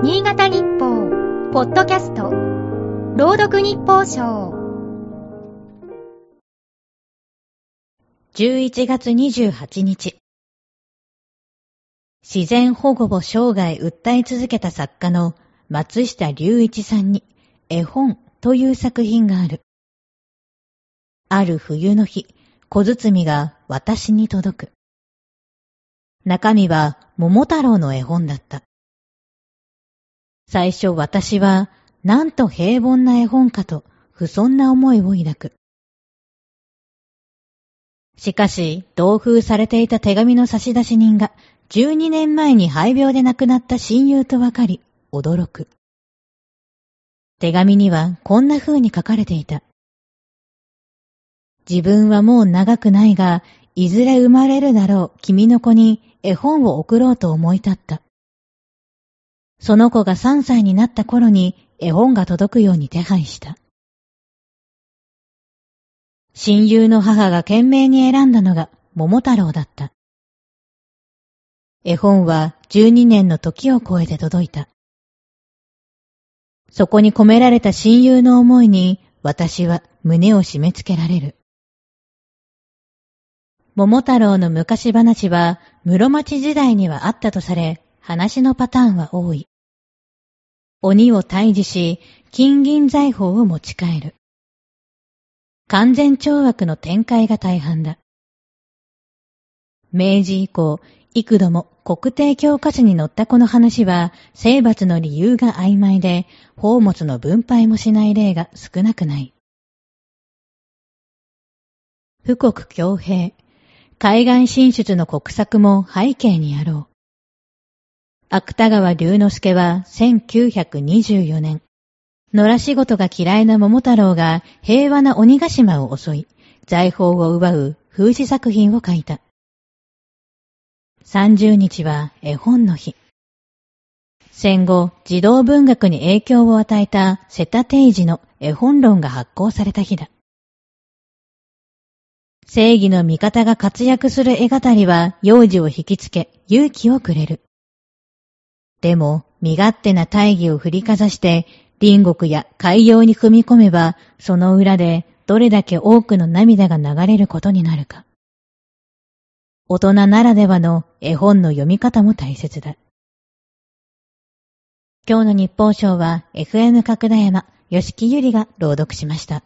新潟日報、ポッドキャスト、朗読日報賞。11月28日。自然保護を生涯訴え続けた作家の松下隆一さんに絵本という作品がある。ある冬の日、小包が私に届く。中身は桃太郎の絵本だった。最初私は、なんと平凡な絵本かと、不遜な思いを抱く。しかし、同封されていた手紙の差出人が、12年前に肺病で亡くなった親友とわかり、驚く。手紙にはこんな風に書かれていた。自分はもう長くないが、いずれ生まれるだろう君の子に絵本を送ろうと思い立った。その子が3歳になった頃に絵本が届くように手配した。親友の母が懸命に選んだのが桃太郎だった。絵本は12年の時を超えて届いた。そこに込められた親友の思いに私は胸を締め付けられる。桃太郎の昔話は室町時代にはあったとされ、話のパターンは多い。鬼を退治し、金銀財宝を持ち帰る。完全懲悪の展開が大半だ。明治以降、幾度も国定教科書に載ったこの話は、征伐の理由が曖昧で、宝物の分配もしない例が少なくない。富国強兵、海岸進出の国策も背景にあろう。芥川龍之介は1924年、野良仕事が嫌いな桃太郎が平和な鬼ヶ島を襲い、財宝を奪う風刺作品を書いた。30日は絵本の日。戦後、児童文学に影響を与えた瀬田定治の絵本論が発行された日だ。正義の味方が活躍する絵語りは幼児を引きつけ勇気をくれる。でも、身勝手な大義を振りかざして、隣国や海洋に踏み込めば、その裏でどれだけ多くの涙が流れることになるか。大人ならではの絵本の読み方も大切だ。今日の日報賞は FM 角田山、吉木ゆりが朗読しました。